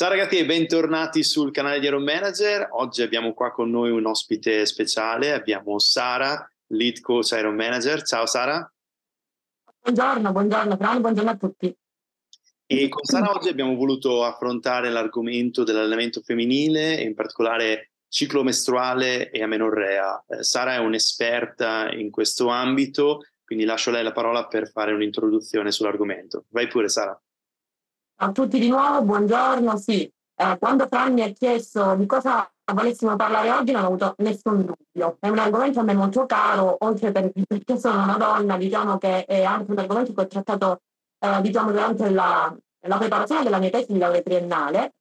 Ciao ragazzi e bentornati sul canale di Aero Manager. Oggi abbiamo qua con noi un ospite speciale, abbiamo Sara, lead coach Aero Manager. Ciao Sara. Buongiorno, buongiorno, buongiorno a tutti. E con Sara oggi abbiamo voluto affrontare l'argomento dell'allenamento femminile e in particolare ciclo mestruale e amenorrea. Eh, Sara è un'esperta in questo ambito, quindi lascio a lei la parola per fare un'introduzione sull'argomento. Vai pure Sara. A tutti di nuovo, buongiorno. Sì, eh, quando Fran mi ha chiesto di cosa volessimo parlare oggi non ho avuto nessun dubbio. È un argomento a me molto caro, oltre per, perché sono una donna, diciamo che è anche un argomento che ho trattato eh, diciamo, durante la, la, preparazione della mia tesi di laurea triennale,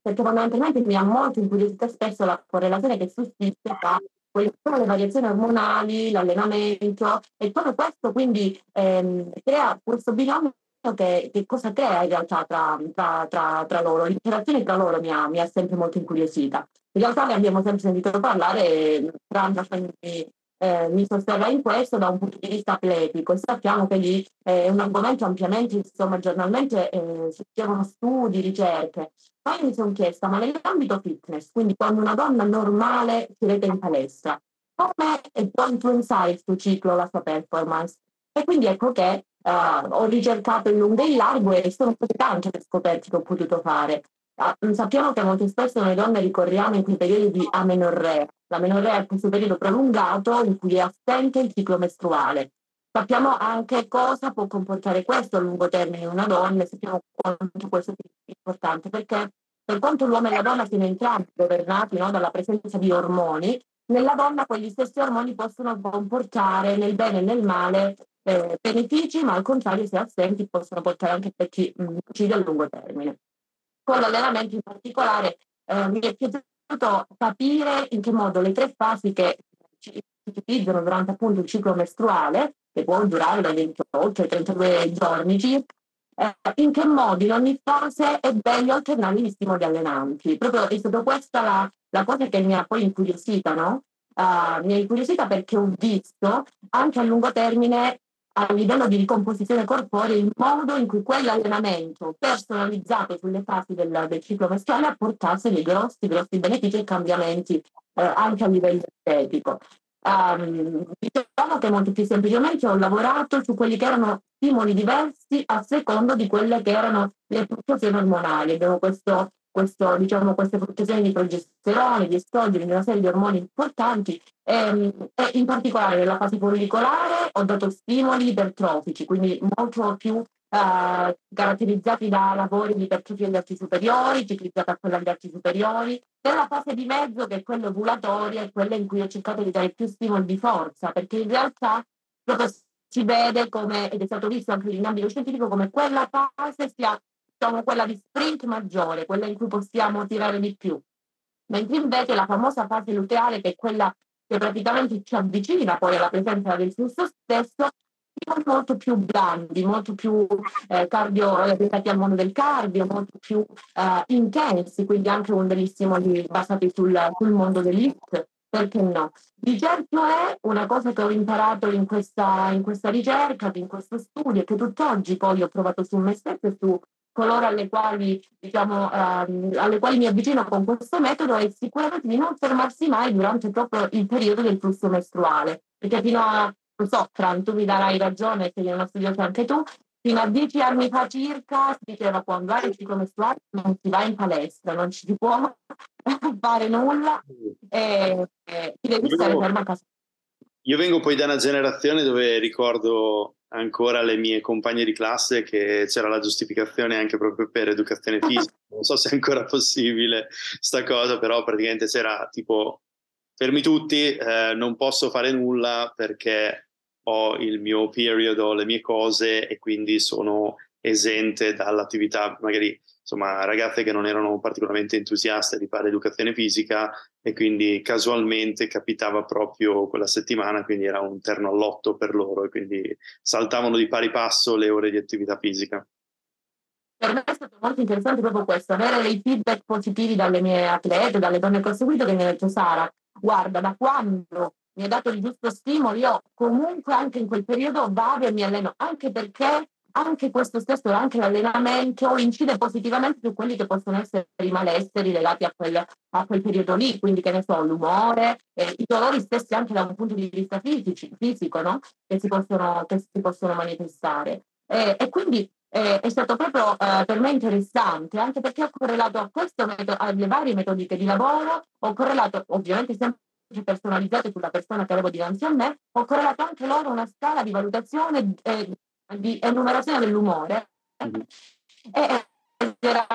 perché fondamentalmente mi ha molto incuriosito spesso la correlazione che sussiste tra quelle sono le variazioni ormonali, l'allenamento e tutto questo quindi ehm, crea questo binomio che, che, cosa crea in realtà tra, tra, tra, tra loro, l'interazione tra loro mi ha, mi ha, sempre molto incuriosita. In realtà ne abbiamo sempre sentito parlare, Fran quindi, eh, mi sosterrà in questo da un punto di vista atletico e sappiamo che lì è un argomento ampiamente, insomma, giornalmente eh, si facevano studi, ricerche. Poi mi sono chiesta, ma nell'ambito fitness, quindi quando una donna normale si vede in palestra, come può influenzare il suo ciclo, la sua performance? E quindi ecco che Uh, ho ricercato in lungo e in largo e sono state tante le scoperte che ho potuto fare. Uh, sappiamo che molto spesso noi donne ricorriamo in quei periodi di amenorrea. L'amenorrea è questo periodo prolungato in cui è assente il ciclo mestruale. Sappiamo anche cosa può comportare questo a lungo termine in una donna e sappiamo quanto questo è importante perché per quanto l'uomo e la donna siano entrambi governati no, dalla presenza di ormoni, nella donna quegli stessi ormoni possono comportare nel bene e nel male eh, benefici, ma al contrario, se assenti, possono portare anche effetti nocivi a lungo termine. Con l'allenamento in particolare eh, mi è piaciuto capire in che modo le tre fasi che si utilizzano durante appunto il ciclo mestruale, che può durare da 28 ai 32 giorni circa, eh, in che modo in ogni fase è meglio alternare gli stimoli allenanti. Proprio è stata questa la, la cosa che mi ha poi incuriosita, no? Uh, mi ha incuriosita perché ho visto anche a lungo termine a livello di ricomposizione corporea il modo in cui quell'allenamento personalizzato sulle fasi del, del ciclo mestruale apportasse dei grossi, grossi benefici e cambiamenti eh, anche a livello estetico. Um, diciamo che molto più semplicemente ho lavorato su quelli che erano stimoli diversi a secondo di quelle che erano le fluttuazioni ormonali. Abbiamo questo questo, diciamo, queste fluttuazioni di progesterone, di estrogeni, una serie di ormoni importanti e, e in particolare nella fase follicolare ho dato stimoli ipertrofici, quindi molto più eh, caratterizzati da lavori di ipertrofia degli arti superiori, ciclizzata a quella degli arti superiori. Nella fase di mezzo, che è quella ovulatoria, è quella in cui ho cercato di dare più stimoli di forza, perché in realtà proprio si vede come, ed è stato visto anche in ambito scientifico, come quella fase sia diciamo, quella di sprint maggiore, quella in cui possiamo tirare di più. Mentre invece la famosa fase luteale, che è quella che praticamente ci avvicina poi alla presenza del flusso stesso, sono molto più blandi, molto più eh, cardio, orientati al mondo del cardio, molto più eh, intensi, quindi anche un degli stimoli basati sul, sul mondo dell'IT, perché no? Di certo è una cosa che ho imparato in questa, in questa ricerca, in questo studio, che tutt'oggi poi ho provato su me stesso e su coloro alle quali, diciamo, ehm, alle quali mi avvicino con questo metodo è sicuramente di non fermarsi mai durante proprio il periodo del flusso mestruale, perché fino a, non so, Fran, tu mi darai ragione, sei uno studioso anche tu, fino a dieci anni fa circa si diceva quando hai il ciclo mestruale non si va in palestra, non ci si può fare nulla e, e ti devi stare fermo a casa. Io vengo poi da una generazione dove ricordo ancora le mie compagne di classe che c'era la giustificazione anche proprio per educazione fisica. Non so se è ancora possibile sta cosa, però praticamente c'era tipo fermi tutti, eh, non posso fare nulla perché ho il mio period, ho le mie cose e quindi sono esente dall'attività magari insomma, ragazze che non erano particolarmente entusiaste di fare educazione fisica e quindi casualmente capitava proprio quella settimana, quindi era un terno all'otto per loro e quindi saltavano di pari passo le ore di attività fisica. Per me è stato molto interessante proprio questo, avere dei feedback positivi dalle mie atlete, dalle donne che ho seguito, che mi hanno detto Sara, guarda, da quando mi ha dato il giusto stimolo, io comunque anche in quel periodo vado e mi alleno, anche perché anche questo stesso, anche l'allenamento incide positivamente su quelli che possono essere i malesseri legati a quel, a quel periodo lì, quindi che ne so, l'umore, eh, i dolori stessi anche da un punto di vista fisici, fisico, no? che, si possono, che si possono manifestare. Eh, e quindi eh, è stato proprio eh, per me interessante, anche perché ho correlato a questo, alle varie metodiche di lavoro, ho correlato ovviamente sempre personalizzate sulla persona che avevo dinanzi a me, ho correlato anche loro una scala di valutazione eh, di enumerazione dell'umore mm-hmm. e era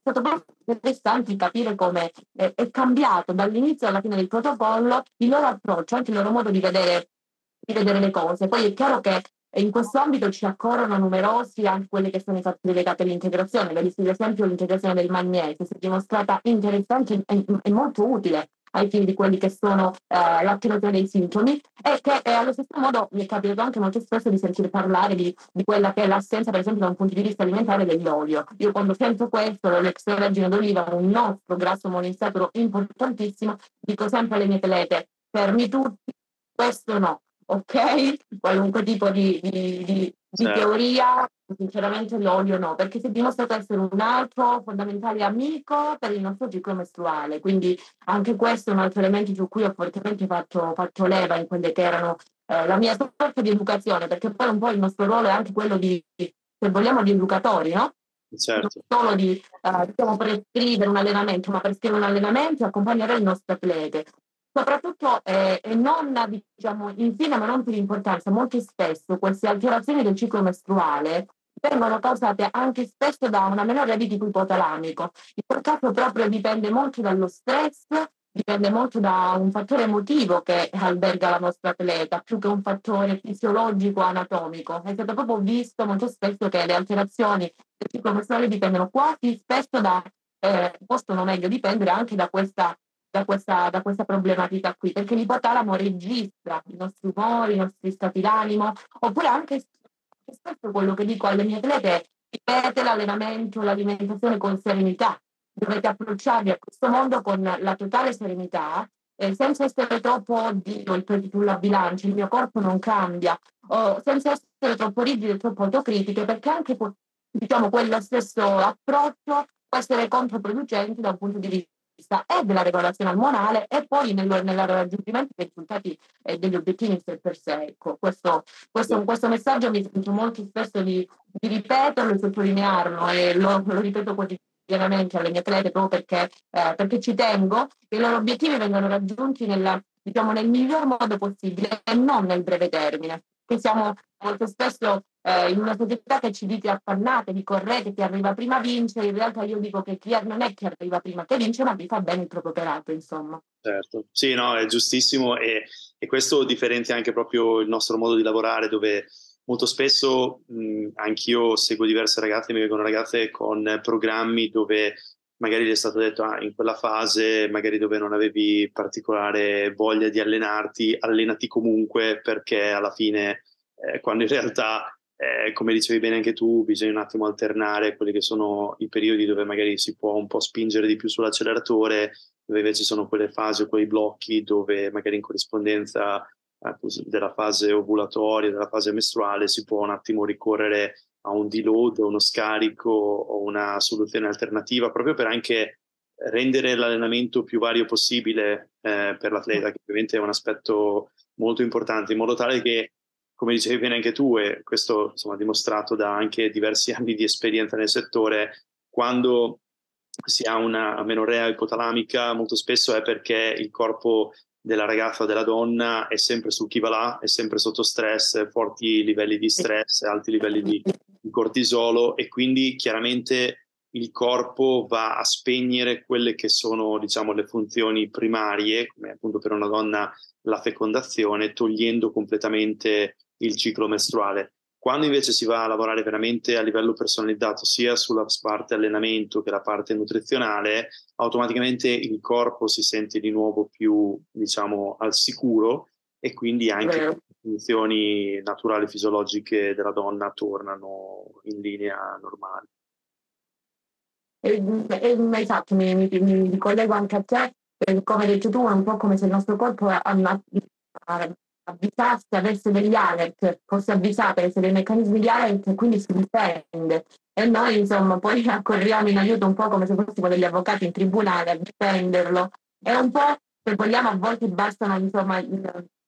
stato proprio interessante capire come è, è cambiato dall'inizio alla fine del protocollo il loro approccio, anche il loro modo di vedere, di vedere le cose. Poi è chiaro che in questo ambito ci accorrono numerosi anche quelli che sono i fattori legati all'integrazione. Ad esempio l'integrazione del magnesio si è dimostrata interessante e, e molto utile ai fini di quelli che sono eh, l'attivazione dei sintomi e che eh, allo stesso modo mi è capitato anche molto spesso di sentire parlare di, di, quella che è l'assenza, per esempio, da un punto di vista alimentare dell'olio. Io quando sento questo, l'extravergine d'oliva, un nostro grasso monoinsaturo importantissimo, dico sempre alle mie atlete, fermi tutti, questo no, ok? Qualunque tipo di, di, di, di certo. teoria, sinceramente l'olio no, perché si è dimostrato essere un altro fondamentale amico per il nostro ciclo mestruale. Quindi anche questo è un altro elemento su cui ho fortemente fatto, fatto leva in quelle che erano eh, la mia sorta di educazione, perché poi un po' il nostro ruolo è anche quello di, se vogliamo, di educatori, no? Certo. Non solo di uh, diciamo, prescrivere un allenamento, ma prescrivere un allenamento e accompagnare il nostro atlete soprattutto eh, non diciamo infine ma non per importanza molto spesso queste alterazioni del ciclo mestruale vengono causate anche spesso da una minore di tipo ipotalamico in quel proprio dipende molto dallo stress dipende molto da un fattore emotivo che alberga la nostra atleta più che un fattore fisiologico anatomico. È stato proprio visto molto spesso che le alterazioni del ciclo mestruale dipendono quasi spesso da eh, possono meglio dipendere anche da questa da questa, da questa problematica qui, perché l'ipotalamo registra i nostri umori, i nostri stati d'animo, oppure anche spesso quello che dico alle mie atlete ripete l'allenamento, l'alimentazione con serenità. Dovete approcciarvi a questo mondo con la totale serenità, eh, senza essere troppo oddio, il peso sulla bilancia, il mio corpo non cambia, o senza essere troppo rigidi e troppo autocritiche, perché anche diciamo, quello stesso approccio può essere controproducente da un punto di vista e della regolazione ormonale e poi nel, nel raggiungimento dei risultati e degli obiettivi in per sé. Ecco, questo, questo, questo, messaggio mi sento molto spesso di, di ripeterlo e sottolinearlo e lo, lo ripeto quotidianamente alle mie atlete proprio perché, eh, perché ci tengo che i loro obiettivi vengano raggiunti nella, diciamo, nel miglior modo possibile e non nel breve termine. Che siamo molto spesso eh, in una società che ci dite affannate, vi correte, chi arriva prima vince, in realtà io dico che chi non è chi arriva prima che vince, ma chi fa bene il proprio operato, insomma. Certo, sì, no, è giustissimo e, e questo differenzia anche proprio il nostro modo di lavorare dove molto spesso mh, anch'io seguo diverse ragazze, mi vengono ragazze con programmi dove magari gli è stato detto ah, in quella fase, magari dove non avevi particolare voglia di allenarti, allenati comunque perché alla fine, eh, quando in realtà eh, come dicevi bene anche tu, bisogna un attimo alternare quelli che sono i periodi dove magari si può un po' spingere di più sull'acceleratore, dove invece sono quelle fasi o quei blocchi dove magari in corrispondenza eh, della fase ovulatoria, della fase mestruale, si può un attimo ricorrere a un deload, uno scarico o una soluzione alternativa, proprio per anche rendere l'allenamento più vario possibile eh, per l'atleta, che ovviamente è un aspetto molto importante, in modo tale che come dicevi bene anche tu, e questo insomma dimostrato da anche diversi anni di esperienza nel settore, quando si ha una amenorrea ipotalamica molto spesso è perché il corpo della ragazza o della donna è sempre su chi va là, è sempre sotto stress, forti livelli di stress, alti livelli di cortisolo e quindi chiaramente il corpo va a spegnere quelle che sono diciamo le funzioni primarie, come appunto per una donna la fecondazione, togliendo completamente il ciclo mestruale. Quando invece si va a lavorare veramente a livello personalizzato, sia sulla parte allenamento che la parte nutrizionale, automaticamente il corpo si sente di nuovo più, diciamo, al sicuro e quindi anche le funzioni naturali fisiologiche della donna tornano in linea normale. Esatto, mi, mi, mi, collego anche a te, come hai detto tu, è un po' come se il nostro corpo avvisasse, avesse degli alert, fosse avvisata, avesse dei meccanismi di alert e quindi si difende. E noi insomma poi accorriamo in aiuto un po' come se fossimo degli avvocati in tribunale a difenderlo. È un po', se vogliamo, a volte bastano insomma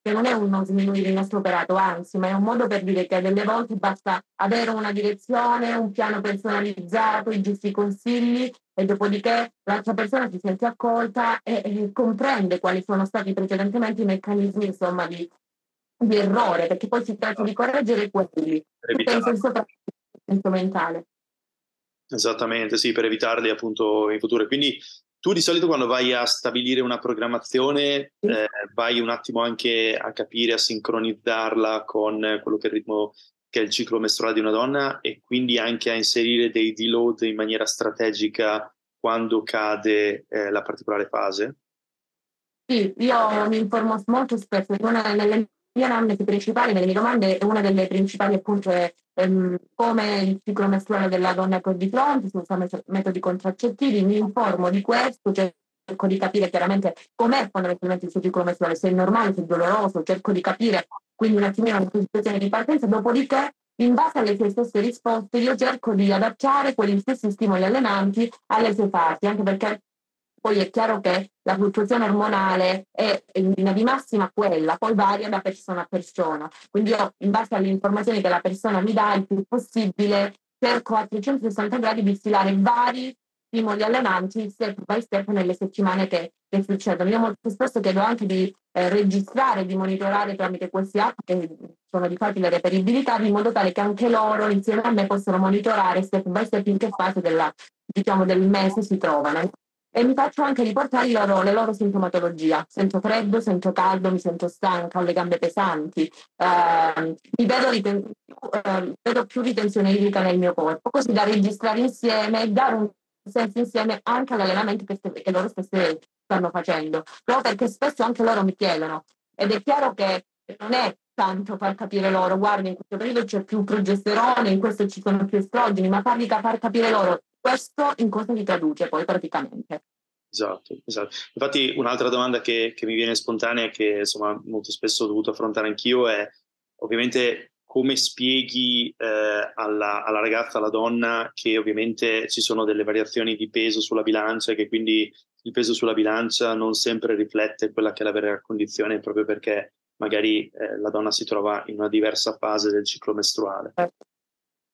che non è uno sminuire il nostro operato, anzi, ma è un modo per dire che delle volte basta avere una direzione, un piano personalizzato, i giusti consigli e dopodiché l'altra persona si sente accolta e, e comprende quali sono stati precedentemente i meccanismi insomma, di, di errore, perché poi si tratta di correggere quelli, penso in senso mentale. Esattamente, sì, per evitarli appunto in futuro. Quindi tu di solito quando vai a stabilire una programmazione eh, vai un attimo anche a capire, a sincronizzarla con quello che è il ritmo che è il ciclo mestruale di una donna e quindi anche a inserire dei deload in maniera strategica quando cade eh, la particolare fase? Sì, io mi informo molto spesso, una delle mie anamnesi principali, nelle mie domande, una delle principali appunto è ehm, come il ciclo mestruale della donna ho di fronte, se usa metodi contraccettivi, mi informo di questo, cerco di capire chiaramente com'è fondamentalmente il suo ciclo mestruale, se è normale, se è doloroso, cerco di capire quindi un attimino la situazione di partenza, dopodiché in base alle sue stesse risposte io cerco di adattare quegli stessi stimoli allenanti alle sue fasi, anche perché poi è chiaro che la fluttuazione ormonale è in linea di massima quella, poi varia da persona a persona. Quindi io, in base alle informazioni che la persona mi dà, il più possibile, cerco a 360 gradi di stilare vari stimoli allenanti step by step nelle settimane che, che succedono. Io molto spesso chiedo anche di eh, registrare, di monitorare tramite queste app che sono di facile reperibilità, in modo tale che anche loro insieme a me possano monitorare step by step in che fase della, diciamo, del mese si trovano e mi faccio anche riportare loro, le loro sintomatologie. Sento freddo, sento caldo, mi sento stanca, ho le gambe pesanti, eh, mi vedo, riten- eh, vedo, più ritenzione idrica nel mio corpo, così da registrare insieme e dare un senso insieme anche all'allenamento che, che loro stesse stanno facendo, proprio perché spesso anche loro mi chiedono. Ed è chiaro che non è tanto far capire loro, guarda, in questo periodo c'è più progesterone, in questo ci sono più estrogeni, ma fargli far capire loro questo in cosa si traduce poi praticamente. Esatto, esatto. Infatti un'altra domanda che, che mi viene spontanea e che insomma molto spesso ho dovuto affrontare anch'io è ovviamente come spieghi eh, alla, alla, ragazza, alla donna che ovviamente ci sono delle variazioni di peso sulla bilancia e che quindi il peso sulla bilancia non sempre riflette quella che è la vera condizione proprio perché magari eh, la donna si trova in una diversa fase del ciclo mestruale.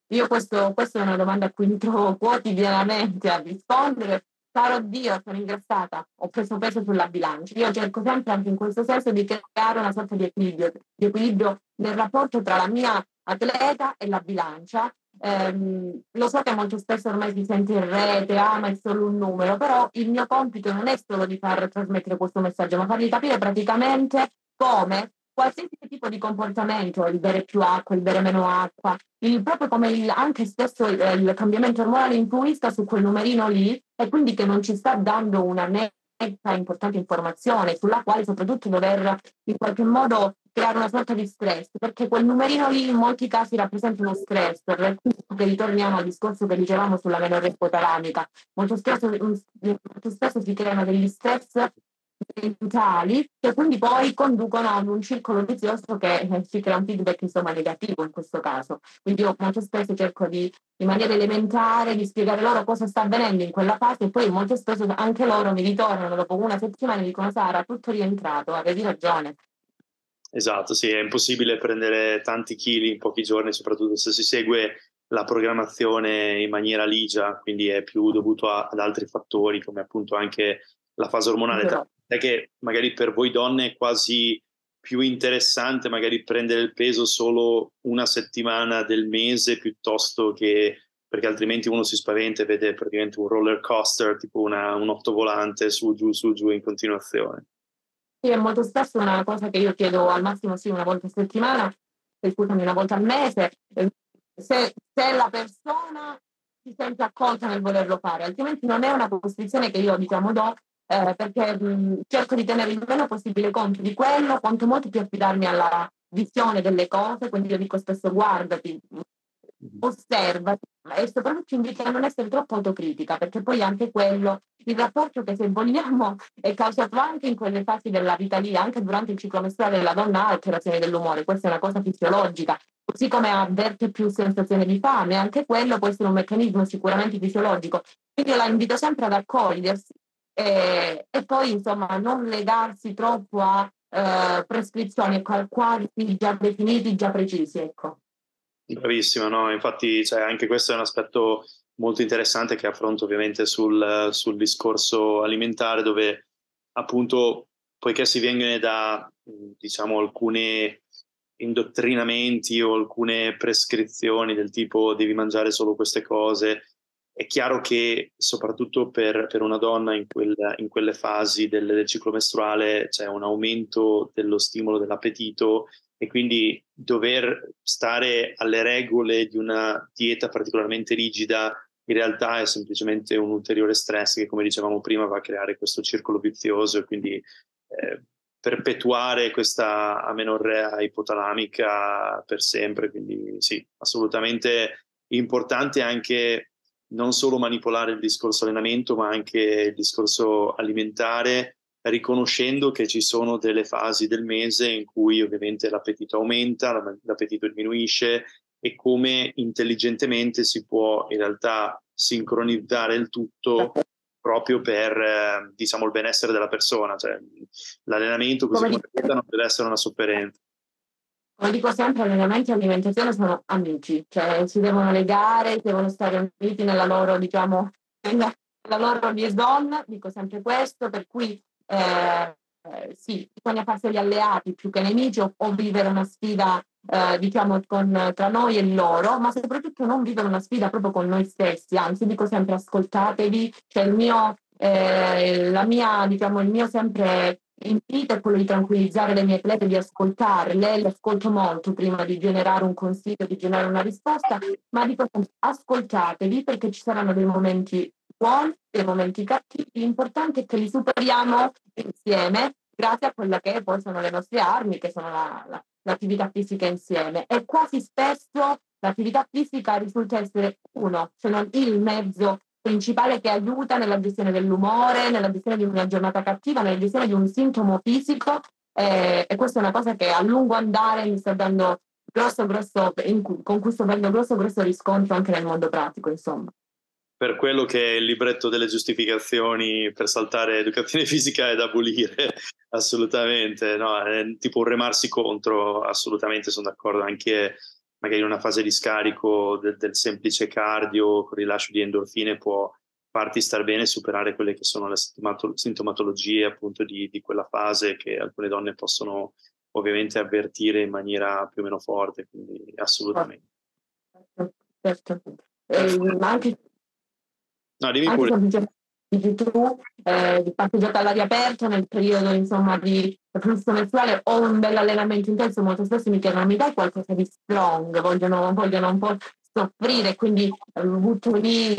Io questo, questa è una domanda a cui mi trovo quotidianamente a rispondere. Caro Dio, sono ingrassata, ho preso peso sulla bilancia. Io cerco sempre anche in questo senso di creare una sorta di equilibrio, di equilibrio nel rapporto tra la mia atleta e la bilancia. Eh, lo so che molto spesso ormai si sente in rete, ah ma è solo un numero, però il mio compito non è solo di far trasmettere questo messaggio, ma fargli capire praticamente come qualsiasi tipo di comportamento, il bere più acqua, il bere meno acqua, il, proprio come il, anche stesso il, il, cambiamento ormonale influisca su quel numerino lì e quindi che non ci sta dando una netta importante informazione sulla quale soprattutto dover in qualche modo creare una sorta di stress, perché quel numerino lì in molti casi rappresenta uno stress, per cui ritorniamo al discorso che dicevamo sulla menorrea ipotalamica. Molto spesso, molto spesso si creano degli stress mentali che quindi poi conducono ad un circolo vizioso che eh, si crea un feedback insomma negativo in questo caso. Quindi io molto spesso cerco di, in maniera elementare di spiegare loro cosa sta avvenendo in quella fase e poi molto spesso anche loro mi ritornano dopo una settimana e dicono Sara, tutto rientrato, avevi ragione. Esatto, sì, è impossibile prendere tanti chili in pochi giorni, soprattutto se si segue la programmazione in maniera ligia, quindi è più dovuto a, ad altri fattori come appunto anche la fase ormonale. Esatto è che magari per voi donne è quasi più interessante magari prendere il peso solo una settimana del mese piuttosto che perché altrimenti uno si spaventa e vede praticamente un roller coaster, tipo una, un ottovolante su giù su giù in continuazione. Sì, è molto spesso una cosa che io chiedo al massimo sì una volta a settimana, scusami una volta al mese, se, se la persona si sente accolta nel volerlo fare, altrimenti non è una posizione che io diciamo do, eh, perché mh, cerco di tenere il meno possibile conto di quello, quanto molto più affidarmi alla visione delle cose, quindi io dico spesso guardati, osserva e soprattutto ci invita a non essere troppo autocritica, perché poi anche quello, il rapporto che se vogliamo è causato anche in quelle fasi della vita lì, anche durante il ciclo mestruale della donna ha alterazioni dell'umore, questa è una cosa fisiologica, così come avverte più sensazione di fame, anche quello può essere un meccanismo sicuramente fisiologico. Quindi io la invito sempre ad accogliersi e, e poi insomma non legarsi troppo a eh, prescrizioni a quadri già definiti, già precisi. Ecco. Bravissima, no? infatti cioè, anche questo è un aspetto molto interessante che affronto ovviamente sul, sul discorso alimentare dove appunto poiché si viene da diciamo alcuni indottrinamenti o alcune prescrizioni del tipo devi mangiare solo queste cose è chiaro che soprattutto per, per una donna in, quel, in quelle fasi del, del, ciclo mestruale c'è un aumento dello stimolo dell'appetito e quindi dover stare alle regole di una dieta particolarmente rigida in realtà è semplicemente un ulteriore stress che come dicevamo prima va a creare questo circolo vizioso e quindi eh, perpetuare questa amenorrea ipotalamica per sempre quindi sì assolutamente importante anche non solo manipolare il discorso allenamento, ma anche il discorso alimentare, riconoscendo che ci sono delle fasi del mese in cui ovviamente l'appetito aumenta, l'appetito diminuisce e come intelligentemente si può in realtà sincronizzare il tutto proprio per diciamo il benessere della persona, cioè l'allenamento così come non deve essere una sofferenza come dico sempre, allenamenti e alimentazione sono amici, cioè si devono legare, devono stare uniti nella loro, diciamo, nella, loro liaison, dico sempre questo, per cui eh, sì, bisogna farseli alleati più che nemici o, o vivere una sfida, eh, diciamo, con, tra noi e loro, ma soprattutto non vivere una sfida proprio con noi stessi, anzi dico sempre ascoltatevi, cioè il mio, eh, la mia, diciamo, il mio sempre invito è quello di tranquillizzare le mie atlete, di ascoltarle, le ascolto molto prima di generare un consiglio, di generare una risposta, ma dico ascoltatevi perché ci saranno dei momenti buoni, dei momenti cattivi, l'importante è che li superiamo insieme grazie a quelle che poi sono le nostre armi, che sono la, la, l'attività fisica insieme. E quasi spesso l'attività fisica risulta essere uno, se non il mezzo principale che aiuta nella gestione dell'umore, nella gestione di una giornata cattiva, nella gestione di un sintomo fisico eh, e questa è una cosa che a lungo andare mi sta dando grosso, grosso, in, con cui sto avendo grosso, grosso riscontro anche nel mondo pratico, insomma. Per quello che è il libretto delle giustificazioni per saltare educazione fisica è da abolire, assolutamente, no? è tipo un remarsi contro, assolutamente sono d'accordo, anche magari in una fase di scarico del, del semplice cardio con rilascio di endorfine può farti star bene e superare quelle che sono le sintomatologie appunto di, di, quella fase che alcune donne possono ovviamente avvertire in maniera più o meno forte, quindi assolutamente. Certo. Eh, ma anche, no, dimmi pure dici tu, eh, passeggiata all'aria aperta nel periodo insomma di flusso menstruale o un bel allenamento intenso, molto spesso mi chiedono mi dai qualcosa di strong, vogliono, vogliono un po' soffrire, quindi eh, butto lì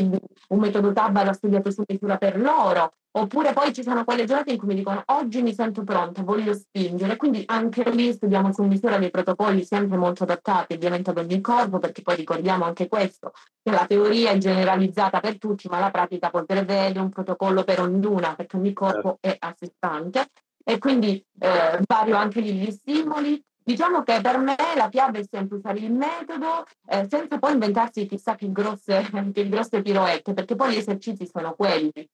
un metodo Tabata studiato su misura per loro, oppure poi ci sono quelle giornate in cui mi dicono oggi mi sento pronta, voglio spingere, quindi anche lì studiamo su misura dei protocolli sempre molto adattati ovviamente ad ogni corpo, perché poi ricordiamo anche questo, che la teoria è generalizzata per tutti, ma la pratica poi prevede un protocollo per ognuna, perché ogni corpo è a sé stante, e quindi eh, vario anche gli stimoli, Diciamo che per me la chiave è sempre usare il metodo eh, senza poi inventarsi chissà che grosse, che grosse piroette, perché poi gli esercizi sono quelli.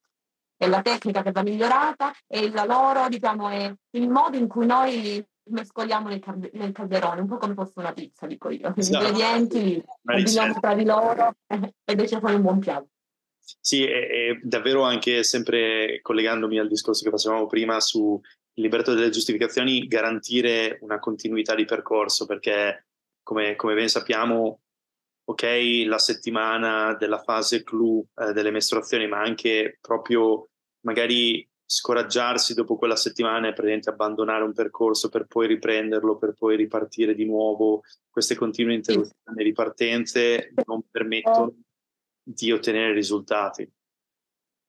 È la tecnica che va migliorata e la loro, diciamo, è il modo in cui noi mescoliamo nel, nel calderone, un po' come fosse una pizza, dico io. Gli esatto. ingredienti li combiniamo tra di loro ed esce fuori un buon piatto. Sì, e, e davvero anche sempre collegandomi al discorso che facevamo prima su il libretto delle giustificazioni garantire una continuità di percorso perché come, come ben sappiamo ok la settimana della fase clou eh, delle mestruazioni ma anche proprio magari scoraggiarsi dopo quella settimana e praticamente abbandonare un percorso per poi riprenderlo, per poi ripartire di nuovo, queste continue interruzioni e ripartenze non permettono di ottenere risultati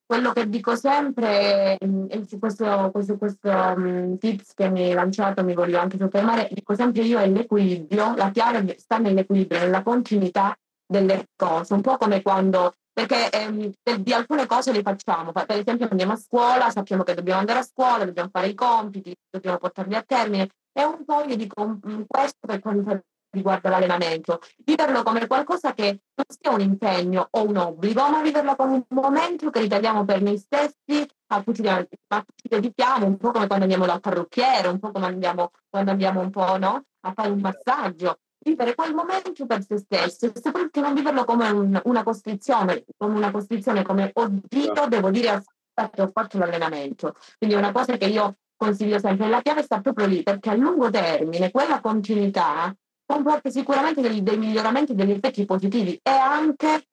quello che dico sempre, e su questo, questo, questo um, tips che mi hai lanciato mi voglio anche soffermare, dico sempre io è l'equilibrio, la chiave sta nell'equilibrio, nella continuità delle cose, un po' come quando perché ehm, di alcune cose le facciamo, per esempio andiamo a scuola, sappiamo che dobbiamo andare a scuola, dobbiamo fare i compiti, dobbiamo portarli a termine, è un po' io dico questo per quanto riguarda l'allenamento, viverlo come qualcosa che non sia un impegno o un obbligo, ma viverlo come un momento che ritagliamo per noi stessi, a cui ci, dedichiamo, un po' come quando andiamo dal parrucchiere, un po' come andiamo, quando andiamo un po' no? a fare un massaggio vivere quel momento per se stesso e soprattutto non viverlo come un, una costrizione, come una costrizione, come oddio, devo dire aspetta che ho fatto l'allenamento. Quindi è una cosa che io consiglio sempre. La chiave sta proprio lì, perché a lungo termine quella continuità comporta sicuramente dei, dei miglioramenti, degli effetti positivi e anche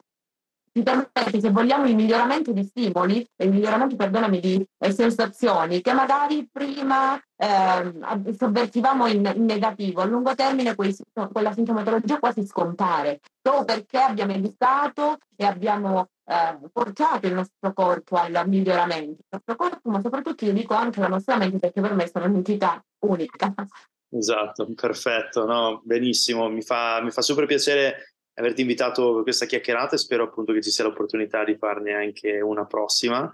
se vogliamo, il miglioramento di stimoli, il miglioramento, perdonami, di eh, sensazioni che magari prima eh, sovvertivamo in, in, negativo, a lungo termine quei, quella sintomatologia quasi scompare, solo perché abbiamo educato e abbiamo eh, portato il nostro corpo al miglioramento, il nostro corpo, ma soprattutto io dico anche la nostra mente, perché per me sono un'entità unica. Esatto, perfetto, no, benissimo, mi fa, mi fa super piacere averti invitato per questa chiacchierata e spero appunto che ci sia l'opportunità di farne anche una prossima.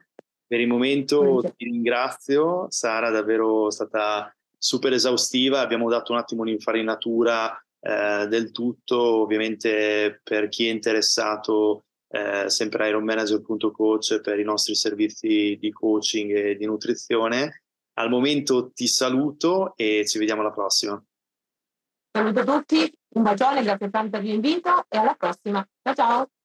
Per il momento ti ringrazio, Sara, davvero stata super esaustiva, abbiamo dato un attimo un'infarinatura eh, del tutto, ovviamente per chi è interessato eh, sempre ironmanager.coach per i nostri servizi di coaching e di nutrizione. Al momento ti saluto e ci vediamo alla prossima. Saluto tutti, un bacione, grazie tanto per l'invito e alla prossima. Ciao ciao!